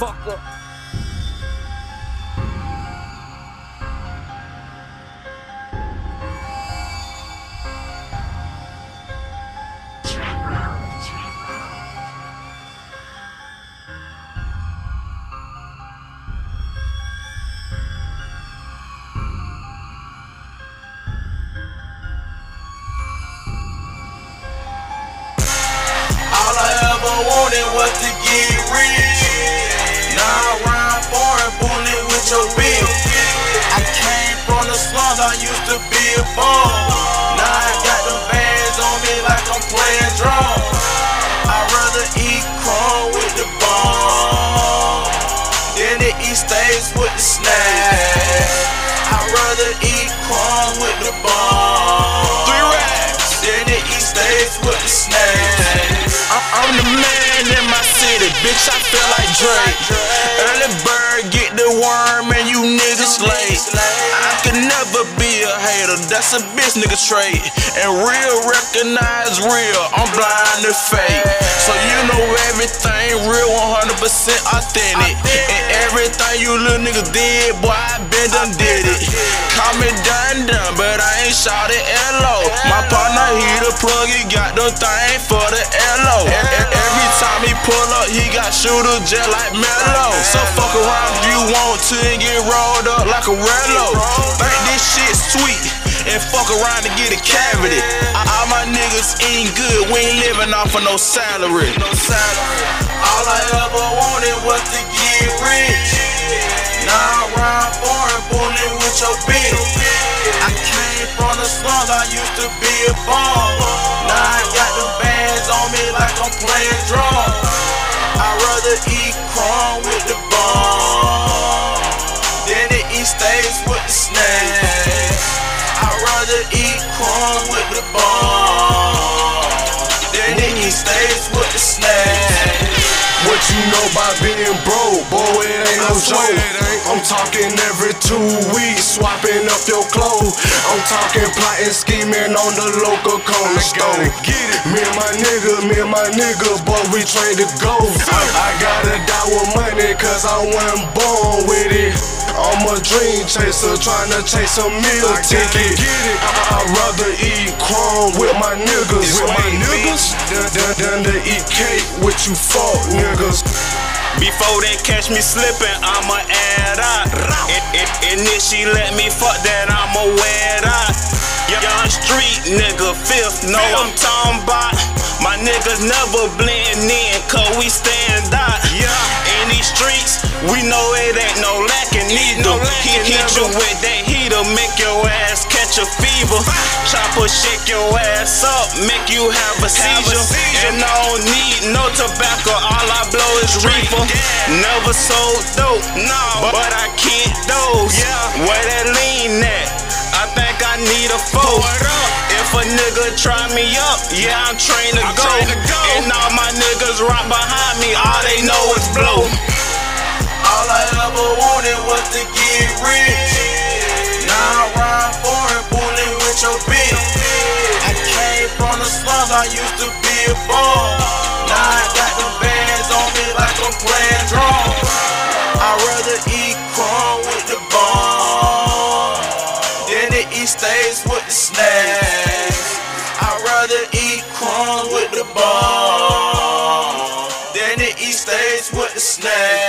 motherfucker. Wanted was to get rich. I used to be a bum. Now I got them bands on me like I'm playing drums. I'd rather eat corn with the bomb than to eat steaks with the snacks. I'd rather eat corn with the bomb. Three racks. Than to eat steaks with the snacks. I'm, I'm the man in my city, bitch. I feel like Drake. Early bird get the worm, and you niggas that's a bitch nigga trait. And real recognize real, I'm blind to fake. So you know everything real, 100% authentic. And everything you little niggas did, boy, I been done did it. Call me done done, but I ain't shot it LO. My partner, he the plug, he got the thing for the LO. Every time he pull up, he got shooter just like Mello. So fuck around if you want to and get rolled up like a Rello. Think this shit sweet and fuck around and get a cavity. Uh, all my niggas ain't good, we ain't living off of no salary. No salary. All I ever wanted was to get rich. Now I rhyme foreign, bullet with your bitch. I came from the slums, I used to be a bum. Corn with the bomb eat steaks with the snacks. What you know about being broke, boy, it ain't no joke. I'm talking every two weeks, swapping up your clothes. I'm talking plotting, scheming on the local corner store. Me and my nigga, me and my nigga, boy, we train to go. I, I gotta die with money, cause I wasn't born with a dream chaser, trying to chase a meal ticket. I, I'd rather eat corn with my niggas, with my niggas, than, than, to eat cake with you fuck niggas. Before they catch me slipping, I'ma add out. And, and, and if she let me fuck that, I'ma wear it out. Young street nigga, fifth, know I'm talking about. My niggas never blend in, cause we stand out. Yeah. In these streets, we know it ain't no lacking either. He hit you with that heater, make your ass catch a fever. Chopper shake your ass up, make you have a seizure. And I don't need no tobacco, all I blow is reefer. Never sold dope, no, but I can't dose. Where that lean at? I think I need a foe. If a nigga try me up, yeah, I'm trained to go. And all my niggas right behind me, all they know is blow. All I ever wanted was to get rich. Now I rhyme foreign, bullet with your bitch. I came from the slums, I used to be a bum. Now I got them bands on me like I'm playing drums. I'd rather eat corn with the bomb than to eat steaks with the snacks. I'd rather eat corn with the bomb than to eat steaks with the snacks.